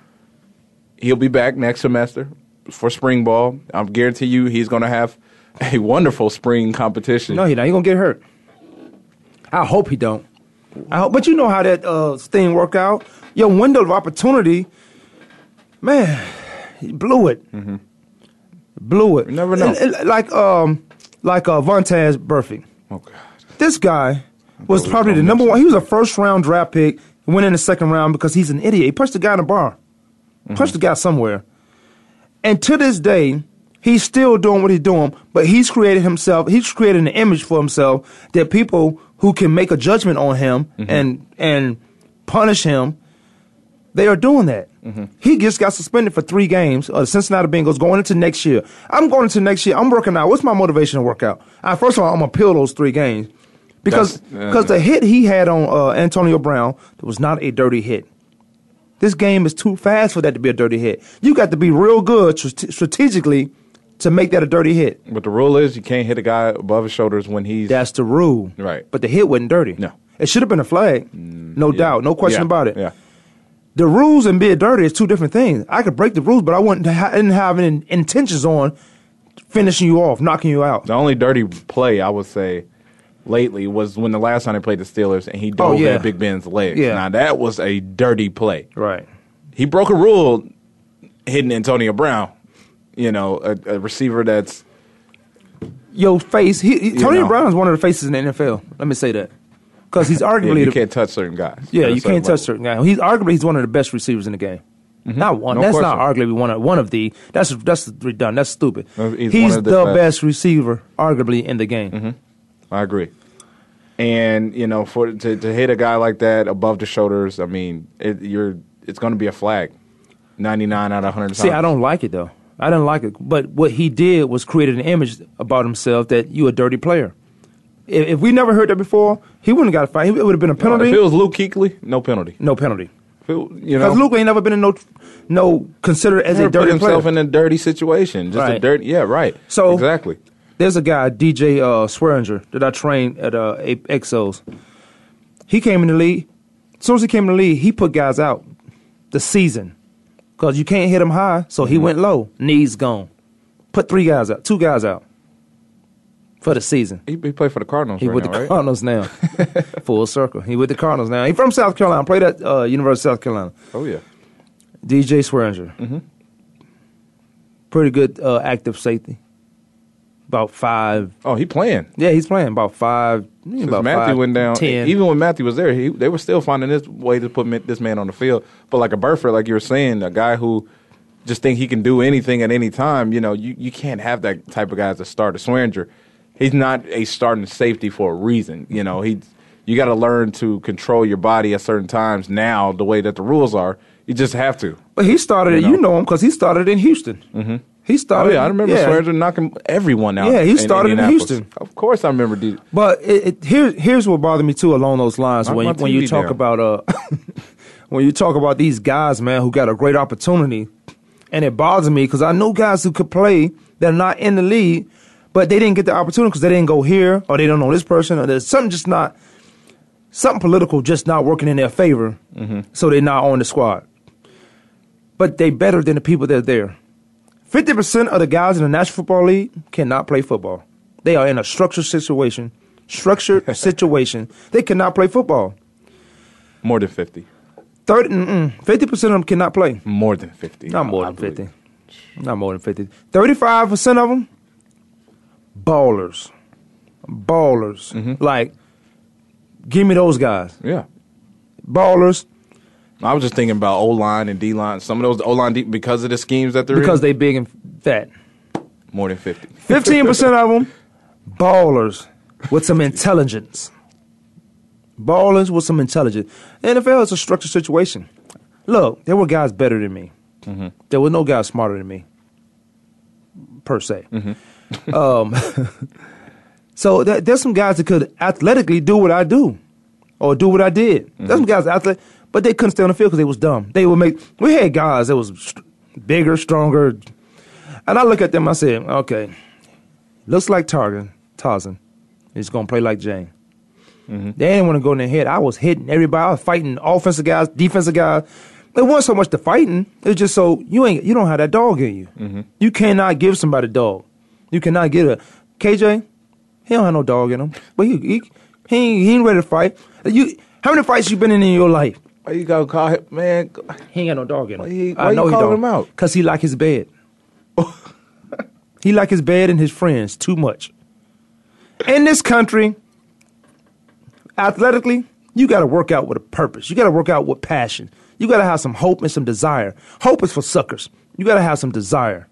He'll be back next semester for spring ball. I'm guarantee you he's going to have a wonderful spring competition. No, he not. He gonna get hurt. I hope he don't. I hope, but you know how that uh, thing work out. Your window of opportunity, man, he blew it. Blew it. You never know. It- it- like um, like uh, Vontaze Burfict. Oh God. This guy was probably the number one. He was a first round draft pick Went in the second round because he's an idiot. He punched the guy in the bar. Punched the guy somewhere. And to this day, he's still doing what he's doing, but he's created himself, he's created an image for himself that people who can make a judgment on him and and punish him, they are doing that. He just got suspended for three games of the Cincinnati Bengals going into next year. I'm going into next year. I'm working out. What's my motivation to work out? Uh, first of all, I'm gonna appeal those three games because because the hit he had on uh, Antonio Brown was not a dirty hit. This game is too fast for that to be a dirty hit. You got to be real good strate- strategically to make that a dirty hit. But the rule is you can't hit a guy above his shoulders when he's That's the rule. Right. But the hit wasn't dirty. No. It should have been a flag. no yeah. doubt. No question Yeah, about it. Yeah. The rules and being dirty is two different things. I could break the rules, but I wouldn't ha- didn't have any intentions on finishing you off, knocking you out. The only dirty play I would say lately was when the last time they played the Steelers and he Oh, dove yeah. at Big Ben's legs. Yeah. Now that was a dirty play. Right. He broke a rule hitting Antonio Brown. You know, a, a receiver that's Your face. He, he, You Tony know. Brown is one of the faces in the NFL. Let me say that because he's yeah, arguably you the, can't touch certain guys. Yeah, you can't touch certain guys. He's arguably he's one of the best receivers in the game. Not one. No that's not arguably one of one of the. That's that's redundant. That's stupid. He's He's, the, the best. best. receiver, arguably in the game. Mm-hmm. I agree. And you know, for to, to hit a guy like that above the shoulders, I mean, it, you're it's going to be a flag. Ninety nine out of hundred. See, I don't like it though. I didn't like it. But what he did was created an image about himself that you a dirty player. If, if we never heard that before, he wouldn't have got a fight. It would have been a penalty. If it was Luke Kuechly, no penalty. no penalty. It- you know, Because Luke ain't never been in no no considered as a dirty put himself player. in a dirty situation. Just a dirty. Yeah, right. So- exactly. There's a guy, DJ uh, Swearinger, that I trained at uh, Exos. He came in the league. As soon as he came in the league, he put guys out the season because you can't hit him high. So he went low, knees gone. Put three guys out, two guys out for the season. He, he played for the Cardinals He right with now, the right? Cardinals now. Full circle. He with the Cardinals now. He from South Carolina. Played at uh, University of South Carolina. Oh yeah. DJ Swearinger. Mm-hmm. Pretty good uh, active safety. About five. Oh, he playing. Yeah, he's playing about five. Since about Matthew five, went down, ten. even when Matthew was there, he, they were still finding this way to put this man on the field. But like a Burfict, like you were saying, a guy who just think he can do anything at any time. You know, you, you can't have that type of guy as a starter. Swearinger, he's not a starting safety for a reason. You know, he you got to learn to control your body at certain times. Now, the way that the rules are, you just have to. But he started it. You You know. know him because he started in Houston. Mm-hmm. He Oh started. yeah, I remember yeah. Swearinger knocking everyone out. Yeah, he started in. Houston. Of course, I remember. D- But it, it, here, here's what bothered me too along those lines Knock when when you talk down. about uh when you talk about these guys, man, who got a great opportunity, and it bothers me because I know guys who could play that are not in the league, but they didn't get the opportunity because they didn't go here or they don't know this person or there's something just not something political just not working in their favor, mm-hmm. so they're not on the squad. But they better than the people that are there. Fifty percent of the guys in the National Football League cannot play football. They are in a structured situation. Structured situation. They cannot play football. more than fifty. Thirty, fifty percent of them cannot play. More than fifty. Not more I than believe. fifty. Not more than fifty. Thirty-five percent of them, ballers, ballers. Mm-hmm. Like, give me those guys. Yeah. Ballers I was just thinking about O line and D line. Some of those O line because of the schemes that they're because in, they big and fat. more than fifty. Fifteen percent of them, ballers with some intelligence. Ballers with some intelligence. NFL is a structured situation. Look, there were guys better than me. There were no guys smarter than me, per se. Um, so there, there's some guys that could athletically do what I do, or do what I did. There's some mm-hmm. guys athletic, but they couldn't stay on the field because they was dumb. They would make. We had guys that was st- bigger, stronger, and I look at them. I said, okay, looks like Tarzan. Tarzan. He's gonna play like Jane. Mm-hmm. They didn't want to go in their head. I was hitting everybody. I was fighting offensive guys, defensive guys. It wasn't so much the fighting. It was just so you ain't you don't have that dog in you. Mm-hmm. You cannot give somebody dog. You cannot get a KJ. He don't have no dog in him. But he he he ain't, he ain't ready to fight. You how many fights you been in in your life? Why you gotta call him, man? He ain't got no dog in him. Why you- I know you he calling don't. him out? Cause he like his bed. he like his bed and his friends too much. In this country, athletically, You got to work out with a purpose. You got to work out with passion. You got to have some hope and some desire. Hope is for suckers. You got to have some desire.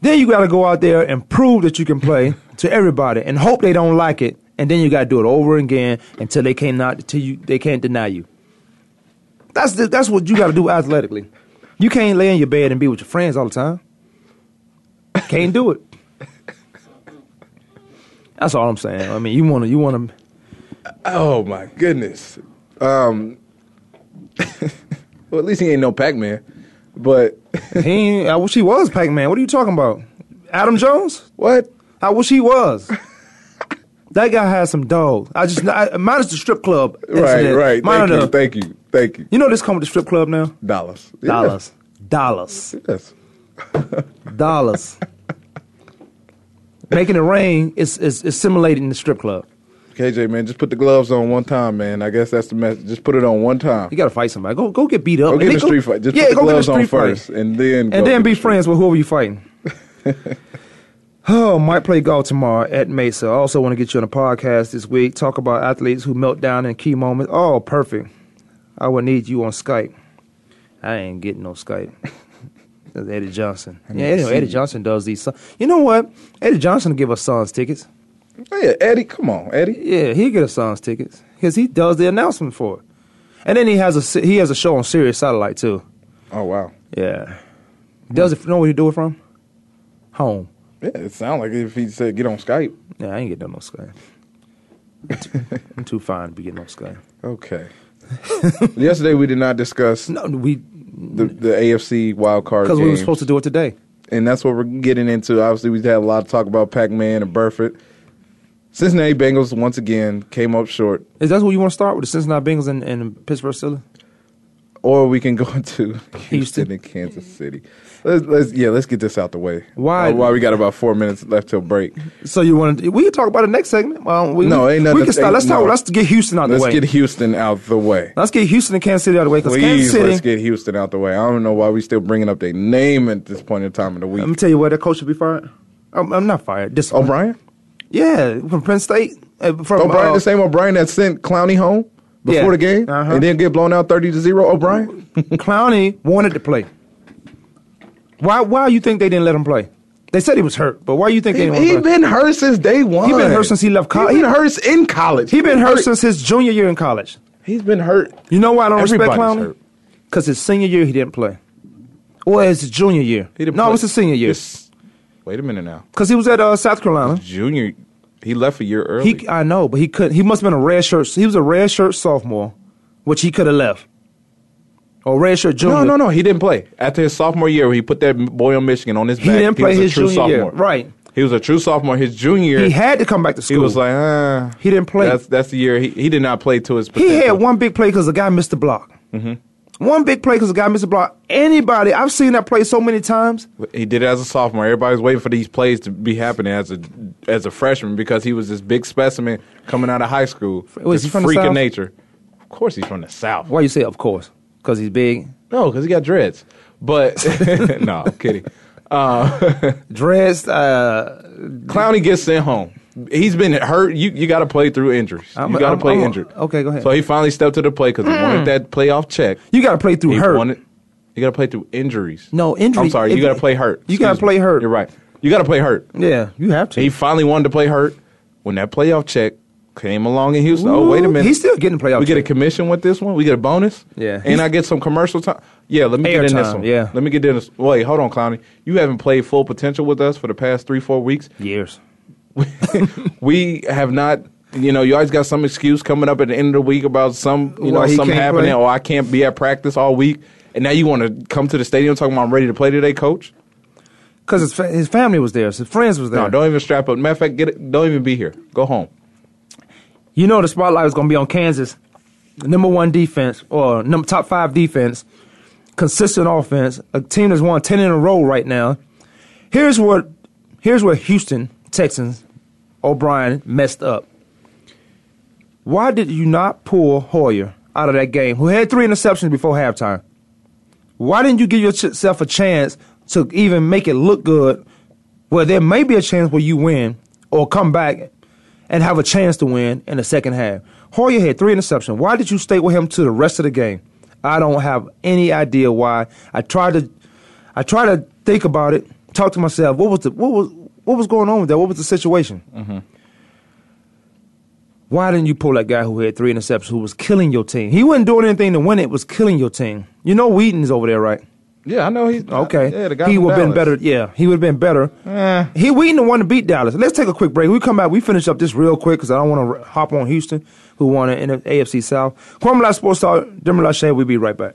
Then you got to go out there and prove that you can play to everybody and hope they don't like it. And then you got to do it over again until they cannot, until you, they can't deny you. That's the, that's what you got to do athletically. You can't lay in your bed and be with your friends all the time. Can't do it. That's all I'm saying. I mean, you want to, you want to. Oh my goodness. Um. well, at least he ain't no Pac Man. But he, I wish he was Pac Man. What are you talking about? Adam Jones? What? I wish he was. that guy has some dough. I just I, minus the strip club. Right, incident. right. Minus Thank you, the- thank you, thank you. You know this come with the strip club now? Dollars. Dollars. Dollars. Yes. Dollars. Making it rain is, is, is simulating the strip club. KJ, man, just put the gloves on one time, man. I guess that's the message. Just put it on one time. You got to fight somebody. Go go get beat up. Go And get then in a street fight. Just yeah, put the go get a gloves on street fight. first, and then go and then be the- friends with whoever you fighting. oh, might play golf tomorrow at Mesa. I also want to get you on a podcast this week. Talk about athletes who melt down in key moments. Oh, perfect. I would need you on Skype. I ain't getting no Skype. That's Eddie Johnson. Yeah, to Eddie, Eddie. Johnson does these. Son- you know what? Eddie Johnson will give us Suns tickets. Oh, yeah, Eddie, come on, Eddie. Yeah, he'll get us Suns tickets because he does the announcement for it. And then he has a he has a show on Sirius Satellite too. Oh wow. Yeah. Does it know where he do it from? Home. Yeah, it sounds like if he said get on Skype. Yeah, I ain't getting no Skype. I'm too, I'm too fine to be getting no Skype. Okay. Yesterday we did not discuss No, we the the AFC wild card because we were supposed to do it today. and that's what we're getting into. Obviously, we had a lot of talk about Pac Man and Burfict. Cincinnati Bengals once again came up short, Is that what you want to start with the Cincinnati Bengals and, and Pittsburgh Steelers? or we can go into Houston, Houston. and Kansas City. Let's, let's yeah, let's get this out the way. Why- Uh, why we got about four minutes left till break? So you want to? We can talk about the next segment. Well, we, No, ain't nothing. We can start. Let's talk. Let's get Houston out Let's the way. Let's get Houston out the way. let's get Houston and Kansas City out the way because Kansas Please, City. let's get Houston out the way. I don't know why we still bringing up their name at this point in time of the week. Let me tell you what, that coach should be fired. I'm, I'm not fired. Disciplined. O'Brien? Yeah, from Penn State. Uh, from, O'Brien, uh, the same O'Brien that sent Clowney home before Yeah. the game Uh-huh. and then get blown out 30 to 0. O'Brien? Clowney wanted to play. Why? Why you think they didn't let him play? They said he was hurt, but why you think He, they didn't he play? been hurt since day one. He been hurt since he left college. He been hurt in college. He been hurt since his junior year in college. He's been hurt. You know why I don't respect Clowney? Because his senior year he didn't play. Or his junior year. He didn't no, play. it's his senior year. His- wait a minute now. Because he was at uh, South Carolina. Junior, he left a year early. He, I know, but he could. He must have been a red shirt. He was a red shirt sophomore, which he could have left. Or red shirt junior. no, no, no. He didn't play. After his sophomore year, he put that boy on Michigan on his He didn't play was a his true junior year. Right. He was a true sophomore. His junior year, He had to come back to school. he was like, uh, He didn't play. That's that's the year he, he did not play to his He had one big play because the guy missed the block. Mm-hmm. One big play because the guy missed a block. Anybody, I've seen that play so many times. He did it as a sophomore. Everybody's waiting for these plays to be happening as a as a freshman because he was this big specimen coming out of high school. Was he from the freak of nature. Of course, he's from the south. Why you say of course? Because he's big. No, because he got dreads. But no, I'm kidding. Uh, Dreads. Uh, Clowney gets sent home. He's been hurt. You you got to play through injuries. I'm- you got to play I'm- injured. okay, go ahead. So he finally stepped to the play because he hmm. wanted that playoff check. you got to play through He hurt. wanted. You got to play through injuries. No, injury- I'm sorry. if- You got to play hurt. you gotta play hurt. You're right. You got to play hurt. yeah, you have to. He finally wanted to play hurt when that playoff check came along in Houston. oh, wait a minute. He's still getting playoff. we get a commission with this one. We get a bonus. Yeah. and I get some commercial time. Yeah, let me Air get in this one. yeah. let me get in this. Wait, hold on, Clowney. You haven't played full potential with us for the past three, four weeks. years. we have not. You know, you always got some excuse coming up at the end of the week about some, you know, he something happening, play? or I can't be at practice all week, and now you want to come to the stadium talking about I'm ready to play today, coach. Because his, fa- his family was there, his friends was there. No, don't even strap up. Matter of fact, get it, don't even be here. Go home. You know the spotlight is going to be on Kansas, number one defense or number top five defense, consistent offense, a team that's won ten in a row right now. Here's what, here's where Houston Texans O'Brien messed up. Why did you not pull Hoyer out of that game, who had three interceptions before halftime? Why didn't you give yourself a chance to even make it look good, where there may be a chance where you win or come back and have a chance to win in the second half. Hoyer had three interceptions. Why did you stay with him to the rest of the game? I don't have any idea why. I tried to, I tried to think about it, talk to myself. What was the what was what was going on with that? What was the situation? Mm-hmm. Why didn't you pull that guy who had three interceptions, who was killing your team? He wasn't doing anything to win it. Was killing your team. You know Weeden's over there, right? Yeah, I know he's Okay. Yeah, the guy he would have been better. Yeah, he would have been better. Eh. He Wheaton the one to beat Dallas. Let's take a quick break. We come back. We finish up this real quick because I don't want to hop on Houston, who won it in the AFC South. Kwamie Sports Talk. Demar Lachey. We'll be right back.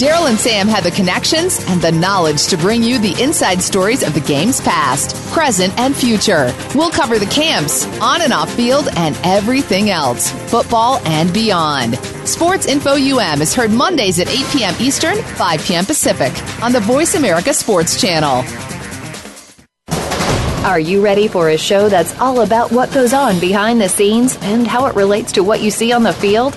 Daryl and Sam have the connections and the knowledge to bring you the inside stories of the game's past, present, and future. We'll cover the camps, on and off field, and everything else, football and beyond. Sports Info UM is heard Mondays at 8 p.m. Eastern, 5 p.m. Pacific on the Voice America Sports Channel. Are you ready for a show that's all about what goes on behind the scenes and how it relates to what you see on the field?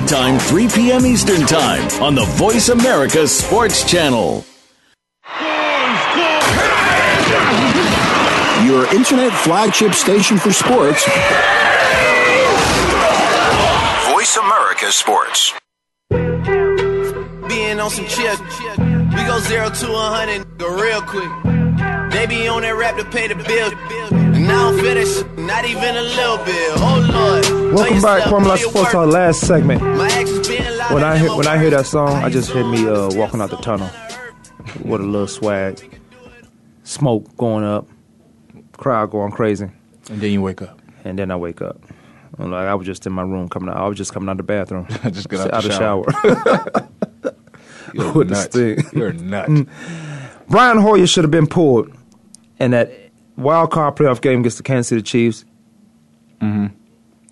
Time, 3 p.m. Eastern Time on the Voice America Sports Channel. Your internet flagship station for sports. Voice America Sports. Being on some chill. We go zero to a hundred, go real quick. They be on that rap to pay the bill. And I don't feel that shit, not even a little bit. Oh Lord. Welcome back, Kwamie Sports Talk. Last segment. My actions being loud. When I hear when I hear that song, I just hear me uh, walking out the tunnel with a little swag, smoke going up, crowd going crazy, and then you wake up. And then I wake up. I'm like I was just in my room coming out. I was just coming out the bathroom. Just get out the the shower. shower. You're With the nuts. You're nuts. Mm. Brian Hoyer should have been pulled and that wild card playoff game against the Kansas City Chiefs. Mm-hmm.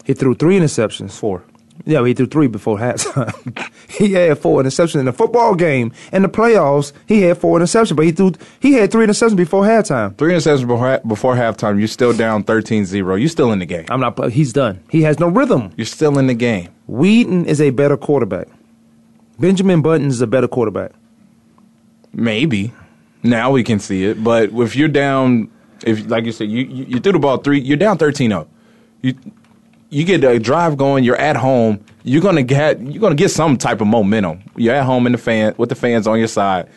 He threw three interceptions. Four. Yeah, he threw three before halftime. he had four interceptions in the football game. In the playoffs, he had four interceptions, but he threw he had three interceptions before halftime. Three interceptions before, before halftime. You're still down 13-0. You're still in the game. I'm not. He's done. He has no rhythm. You're still in the game. Weeden is a better quarterback. Benjamin Button is a better quarterback. Maybe. Now we can see it. But if you're down, if like you said, you, you, you threw the ball three, you're down 13-0. You you get a drive going. You're at home. You're gonna get you're gonna get some type of momentum. You're at home in the fan with the fans on your side.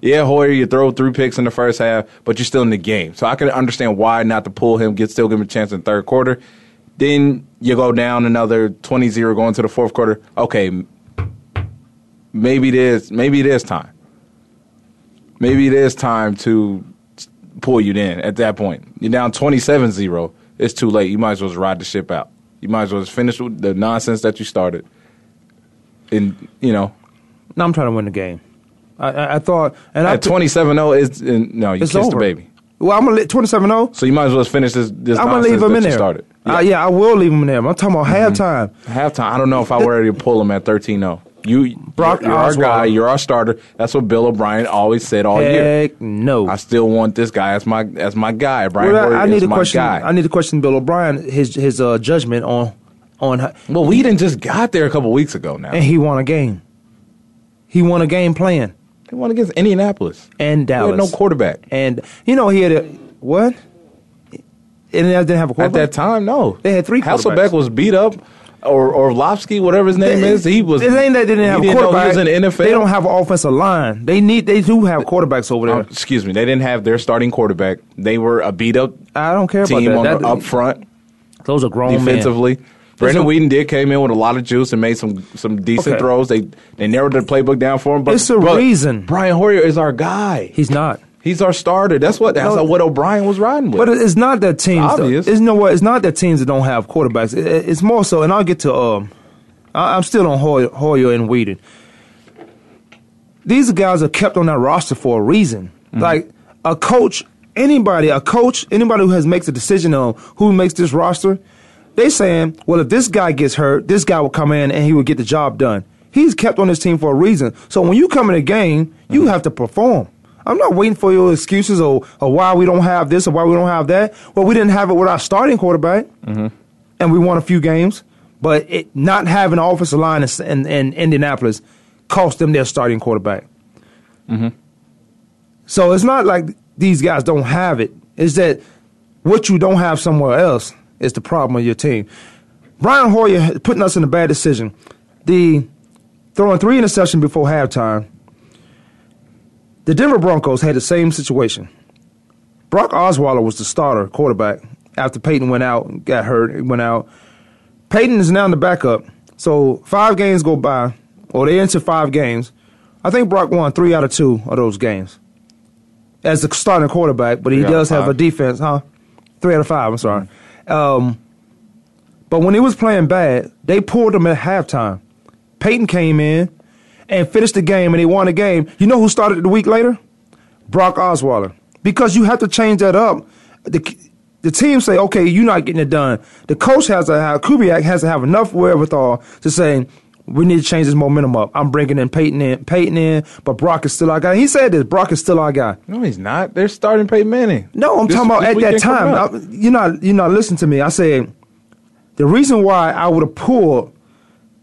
Yeah, Hoyer, you throw three picks in the first half, but you're still in the game. So I can understand why not to pull him, get still give him a chance in third quarter. Then you go down another 20-0 going to the fourth quarter. Okay, maybe it is maybe it is time. Maybe it is time to pull you in at that point. You're down 27-0. It's too late. You might as well just ride the ship out. You might as well just finish with the nonsense that you started. And, you know, No, I'm trying to win the game. I, I, I thought, and at 27-0, it's, and, no, you It's kissed the baby. Well, I'm gonna 27-0. So you might as well just finish this, this I'm gonna leave him in you there. started. Yeah. Uh, yeah, I will leave him in there. I'm talking about halftime. Halftime, I don't know if I were ready to pull him at 13-0. You, Brock you're, you're our guy. You're our starter. That's what Bill O'Brien always said all year. Heck no. I still want this guy as my as my guy. Brian Well, I, I need to question. guy. I need to question Bill O'Brien his his uh, judgment on on. how- well, Weeden just got there a couple weeks ago now. and he won a game. He won a game playing He won against Indianapolis. and He Dallas. had no quarterback. And you know he had a what? And they didn't have a quarterback At that time, no. They had three Hasselbeck was beat up, or or Lopsky, whatever his name They- is. He was. It ain't that they didn't he have a didn't know quarterback. He was in the NFL. They don't have an offensive line. They need. They do have quarterbacks over there. Um, excuse me. They didn't have their starting quarterback. They were a beat up I don't care about team that. on That- the, up front Those are grown men. defensively. Brandon Listen- Weeden did came in with a lot of juice and made some some decent Okay. throws. They they narrowed the playbook down for him. But It's a but reason. Brian Hoyer is our guy. He's not. He's our starter. That's what that's No. what O'Brien was riding with. But it's not that teams. obvious. It's no what. It's not that teams that don't have quarterbacks. It- it- It's more so, and I'll get to. Um, I- I'm still on Hoyer, Hoyer and Weeden. These guys are kept on that roster for a reason. Mm-hmm. Like a coach, anybody, a coach, anybody who has makes a decision on who makes this roster, they saying, well, if this guy gets hurt, this guy will come in and he will get the job done. He's kept on this team for a reason. So when you come in a game, you have to perform. I'm not waiting for your excuses or, or why we don't have this or why we don't have that. Well, we didn't have it with our starting quarterback, mm-hmm. and we won a few games. But it, not having an offensive line in, in, in Indianapolis cost them their starting quarterback. Mm-hmm. So it's not like these guys don't have it. It's that what you don't have somewhere else is the problem of your team. Brian Hoyer putting us in a bad decision. The throwing three interceptions before halftime. The Denver Broncos had the same situation. Brock Osweiler was the starter quarterback after Peyton went out and got hurt went out. Peyton is now in the backup. So five games go by, or they enter five games. I think Brock won three out of two of those games as the starting quarterback, but he Three does have a defense, huh? Three out of five. I'm sorry. Um, but when he was playing bad, they pulled him at halftime. Peyton came in and finished the game, and they won the game. You know who started the week later? Brock Osweiler. Because you have to change that up. The, the team say, okay, you're not getting it done. The coach has to have, Kubiak has to have enough wherewithal to say, we need to change this momentum up. I'm bringing in Peyton in, Peyton in, but Brock is still our guy. He said this, Brock is still our guy. no, he's not. They're starting Peyton Manning. No, I'm This- talking about at that time. I- you're not you're not listening to me. I said the reason why I would have pulled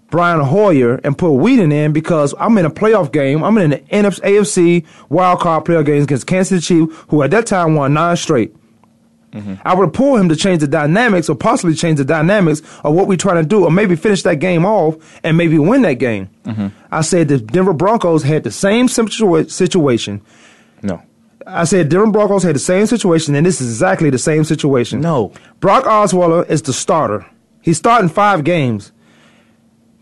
Brian Hoyer and put Weeden in because I'm in a playoff game. I'm in the NFC, AFC wild card playoff game against Kansas City Chiefs, who at that time won nine straight. Mm-hmm. I would have pulled him to change the dynamics or possibly change the dynamics of what we're trying to do or maybe finish that game off and maybe win that game. Mm-hmm. I said the Denver Broncos had the same situa- situation. No. I said Denver Broncos had the same situation, and this is exactly the same situation. No. Brock Osweiler is the starter. He's starting five games.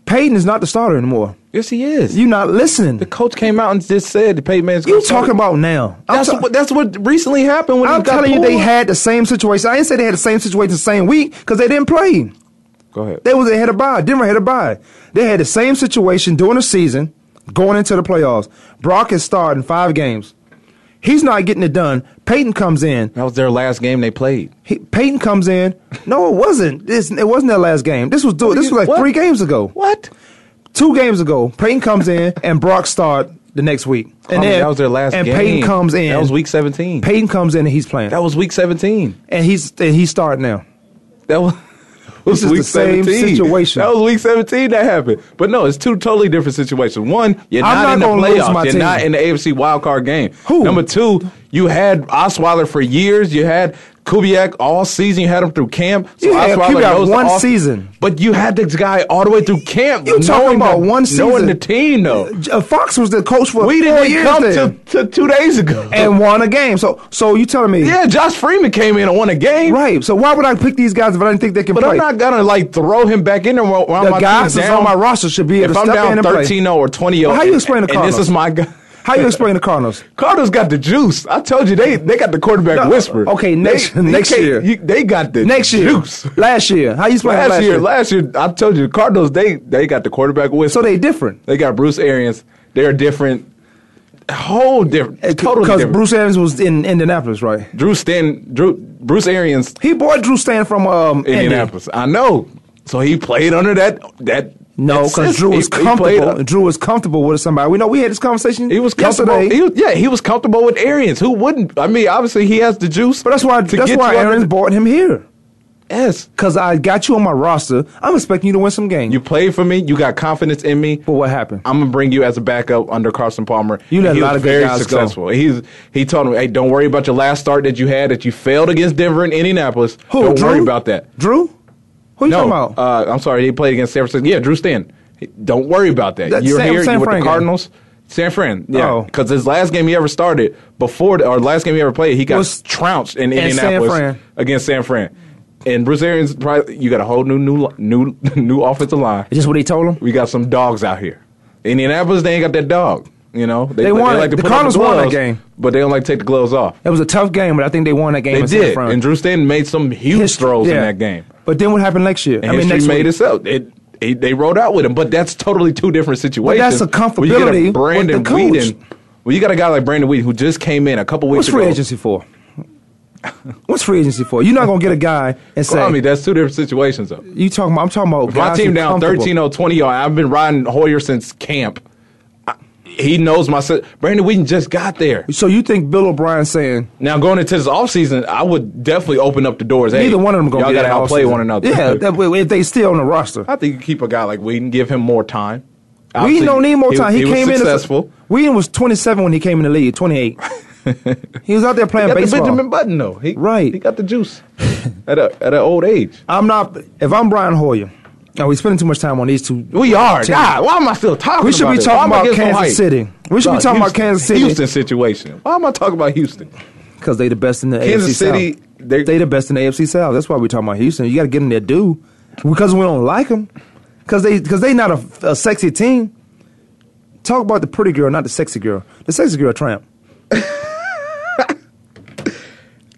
Peyton is not the starter anymore. Yes, he is. You're not listening. the coach came out and just said the Peyton Manning's You talking about now? I'm That's ta- what that's what recently happened when I'm telling you, they had the same situation. I didn't say they had the same situation the same week because they didn't play. Go ahead. They was ahead of bye. Denver had a bye. They had the same situation during the season, going into the playoffs. Brock is starting five games. He's not getting it done. Peyton comes in. that was their last game they played. He, Peyton comes in. No, it wasn't. This, it wasn't their last game. This was do- this was like What? three games ago. What? Two games ago. Peyton comes in and Brock start the next week. And Kwamie, then that was their last and game. Peyton comes in. That was week 17. Peyton comes in and he's playing. That was week 17. and he's and he's starting now. That was, This is week the same 17. situation. That was week 17 that happened. But no, it's two totally different situations. One, you're not, not in the playoffs. You're team. not in the AFC wildcard game. Who? Number two, you had Osweiler for years. You had Kubiak all season. You had him through camp. You had Kubiak one off- season. But you had this guy all the way through camp. You talking about the, one season? Knowing the team, though. Uh, Fox was the coach for We didn't years come to, to two days ago. and won a game. So so you telling me yeah, Josh Freeman came in and won a game. right? So why would I pick these guys if I didn't think they can play But play? I'm not gonna like throw him back in there while, while the guys that's on my roster should be able If I'm down and 13 0 or 20 0, Well, how you explain the and this is my guy. How you explain the Cardinals? Cardinals got the juice. I told you they they got the quarterback No, whisper. okay, next- They- next year. you- they got the Next year, juice. last year, how you explain Last, last, year, last year, I told you the Cardinals they they got the quarterback whisper. So they different. they got Bruce Arians. They're different, whole different, totally because. Bruce Arians was in Indianapolis, right? Drew Stan, Drew Bruce Arians, He bought Drew Stan from um, Indy. Indianapolis. I know. So he played under that that No, because Drew was he- he comfortable. a- Drew was comfortable with somebody. We know we had this conversation. He was comfortable. He was, yeah, he was comfortable with Arians. Who wouldn't? I mean, obviously he has the juice. but that's why that's why under the- brought him here. Yes, Because I got you on my roster. I'm expecting you to win some games. you played for me. You got confidence in me. but what happened? I'm gonna bring you as a backup under Carson Palmer. You let a lot of very guys go. successful. He's he told me, hey, don't worry about your last start that you had that you failed against Denver and Indianapolis. Who, don't Drew? worry about that. Drew? Who you no, talking about? Uh, I'm sorry, he played against San Francisco. Yeah, Drew Stanton. Don't worry about that. That You're San- here. San you're with the game. Cardinals. San Fran, yeah, Oh. because his last game he ever started before, the, or last game he ever played, he got Was- trounced in San Indianapolis Fran. against San Fran. And Bruce Arians, probably, you got a whole new, new, new, new offensive line. Is this what he told him? We got some dogs out here. Indianapolis, they ain't got that dog. You know, They won it. The put up Cardinals won that game. but they don't like to take the gloves off. It was a tough game, but I think they won that game. They did, and Drew Stanton made some huge His- throws in that game. But then what happened next year? And I mean, history next made week. itself. It, it, they rode out with him, but that's totally two different situations. that's a comfortability Brandon with the. Weeden. Well, you got a guy like Brandon Weeden who just came in a couple weeks What's ago. free agency for? What's free agency for? You're not gonna get a guy and say I mean, that's two different situations, though. you talking about. I'm talking about my team down 13 0 20 0 I've been riding Hoyer since camp. He knows my. si- Brandon Weeden just got there. So you think Bill O'Brien saying Now going into this offseason, I would definitely open up the doors. Hey, neither one of them gonna y'all get gotta outplay one another. Yeah, that, if they still on the roster. I think you keep a guy like Weeden, give him more time. We Obviously, don't need more time. He, was came in successful. As, Weeden was 27 when he came in the league. 28. he was out there He playing got the baseball. Benjamin Button though. He, Right. He got the juice at a at an old age. I'm not. If I'm Brian Hoyer, now we spending too much time on these two. We are. teams. God, why am I still talking? We should about be talking Why am I about Kansas? City. We should be Dog, talking about Kansas City. Houston situation. Why am I talking about Houston? because they the best in the Kansas AFC City, South. they- They the best in the AFC South. That's why we're talking about Houston. You got to get them their due because we don't like them because they because they not a, a sexy team. Talk about the pretty girl, not the sexy girl. The sexy girl tramp.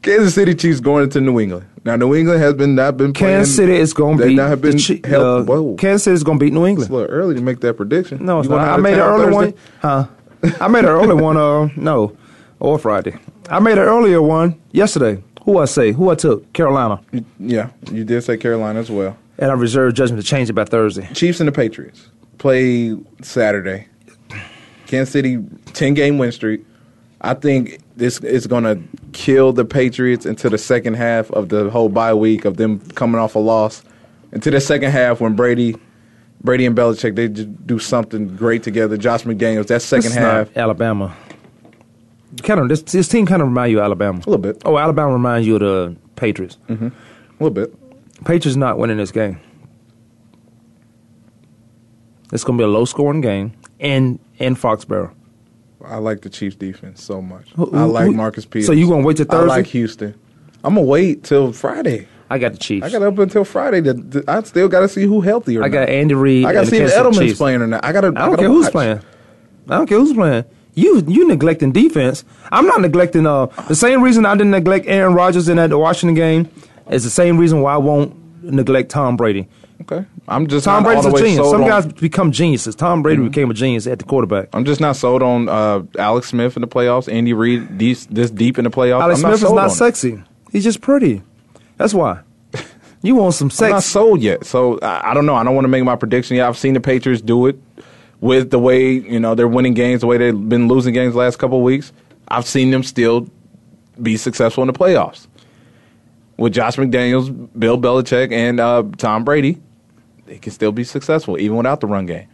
Kansas City Chiefs going into New England. Now New England has been not been playing. Kansas City is going to beat. not have been the uh, whoa. Kansas City is going to beat New It's England. a little early to make that prediction. No, it's not. I made an early one. Huh? I made an early one. Uh, no, or Friday. I made an earlier one yesterday. Who I say? Who I took? Carolina, Yeah, you did say Carolina as well. and I reserved judgment to change it by Thursday. Chiefs and the Patriots play Saturday. Kansas City ten game win streak. I think this is going to kill the Patriots into the second half of the whole bye week of them coming off a loss. Into the second half when Brady, Brady and Belichick they just do something great together. Josh McDaniels that second This is half. Alabama. Kind of this, this team kind of remind you of Alabama. A little bit. Oh, Alabama reminds you of the Patriots. Mm-hmm. A little bit. Patriots not winning this game. It's going to be a low scoring game in in Foxborough. I like the Chiefs defense so much. Who- I like who- Marcus Peters. so you gonna wait till Thursday? I like Houston. I'm gonna wait till Friday. I got the Chiefs. I got up until Friday. To, to- I still got to see who healthy or I not. got Andy Reid. I got to see if Edelman's Chiefs. playing or not. I got to. I don't care who's playing. I don't care who's playing. You you neglecting defense. I'm not neglecting. Uh, the same reason I didn't neglect Aaron Rodgers in that Washington game is the same reason why I won't neglect Tom Brady. Okay, I'm just Tom Brady's a genius. Some on- guys become geniuses. Tom Brady became a genius at the quarterback. I'm just not sold on uh, Alex Smith in the playoffs. Andy Reid these, this deep in the playoffs. Alex I'm not Smith is not on it. sexy. He's just pretty. That's why. You want some sex? I'm not sold yet. So I, I don't know. I don't want to make my prediction yet. I've seen the Patriots do it with the way you know they're winning games, the way they've been losing games the last couple of weeks. I've seen them still be successful in the playoffs with Josh McDaniels, Bill Belichick, and uh, Tom Brady. They can still be successful even without the run game.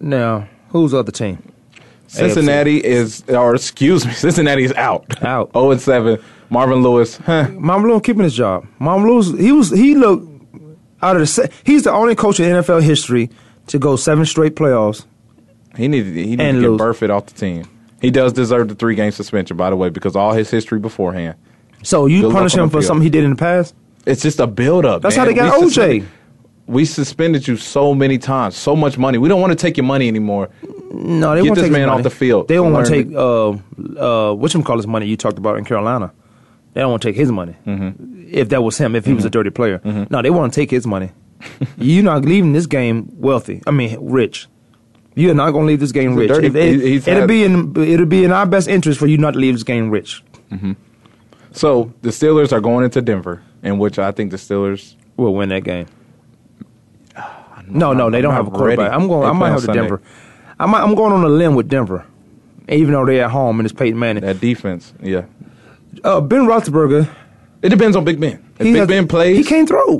Now, who's the other team? Cincinnati is, or excuse me, Cincinnati is out. Out. 0 and 7. Marvin Lewis. Huh. Mom Lewis keeping his job. Mom Lewis, he was he looked out of the. se- He's the only coach in NFL history to go seven straight playoffs. He needed he needed to get lose. Burfict off the team. He does deserve the three game suspension, by the way, because all his history beforehand. So you punish him for field. something he did in the past. It's just a build up. That's how they got OJ. We suspended you so many times, so much money. We don't want to take your money anymore. No, they Get won't this take his man off the field. They don't want to take uh uh which call his money you talked about in Carolina. They don't want to take his money. Mm-hmm. If that was him, if he was a dirty player, no, they want to take his money. You're not leaving this game wealthy. I mean, rich. You're not going to leave this game He's rich. dirty- it, he- he's it'll had- be in it'll be in our best interest for you not to leave this game rich. So the Steelers are going into Denver, in which I think the Steelers. We'll win that game. No, no, they don't have a quarterback. ready. I'm going. They I might have Sunday. Denver. I might, I'm going on a limb with Denver, even though they're at home and it's Peyton Manning. That defense, yeah. Uh, ben Roethlisberger. It depends on Big Ben. If Big has- Ben plays, He can't throw.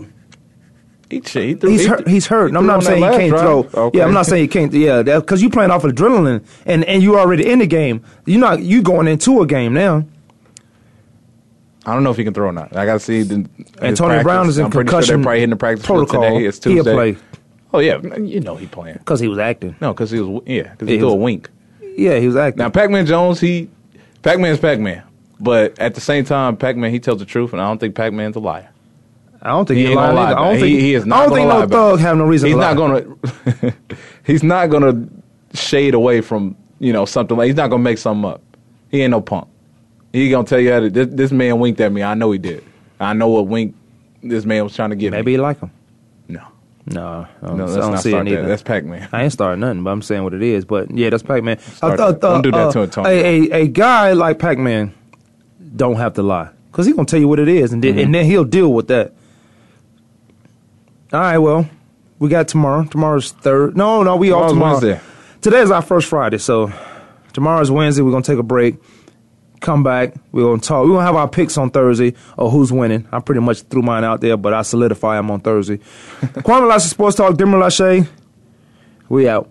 he, he threw, He's he- hurt. He's hurt. he I'm not saying he can't last throw. Okay. Yeah, I'm not saying he can't. Yeah, because you're playing off of adrenaline and and you already in the game. You're not. You going into a game now. I don't know if he can throw or not. I got to see. The, Antonio practice. Brown is in I'm pretty sure concussion they're probably hitting the practice protocol. today. It's He'll play. Oh yeah, you know he playing. Because he was acting. No, because he was yeah, because he he threw a wink. Yeah, he was acting. Now Pac-Man Jones, he Pac-Man's Pac-Man, but at the same time, Pac-Man he tells the truth, and I don't think Pac-Man's a liar. I don't think He he's ain't lying lie. I don't it. think he, he is not I don't think no thug have no reason. He's to not lie. gonna. he's not gonna shade away from you know something like. He's not gonna make something up. He ain't no punk. He gonna tell you how to, this, this man winked at me. I know he did. I know what wink this man was trying to give me. Maybe me. you like him. No. No, I don't, No, I don't not see start it that. either. That's Pac-Man. I ain't starting nothing, but I'm saying what it is. But yeah, that's Pac Man. Start that. Don't do that to Antonio. A, a, a guy like Pac Man don't have to lie because he gonna tell you what it is, and then, Mm-hmm. and then he'll deal with that. All right, well, we got tomorrow. Tomorrow's third. No, no, we off Tomorrow's tomorrow. Wednesday. Today's our first Friday, so tomorrow's Wednesday. We're gonna take a break. Come back. We're gonna talk. We're gonna have our picks on Thursday or who's winning. I pretty much threw mine out there, but I solidify them on Thursday. Kwamie Lassiter Sports Talk. Dimmer Lachey. We out.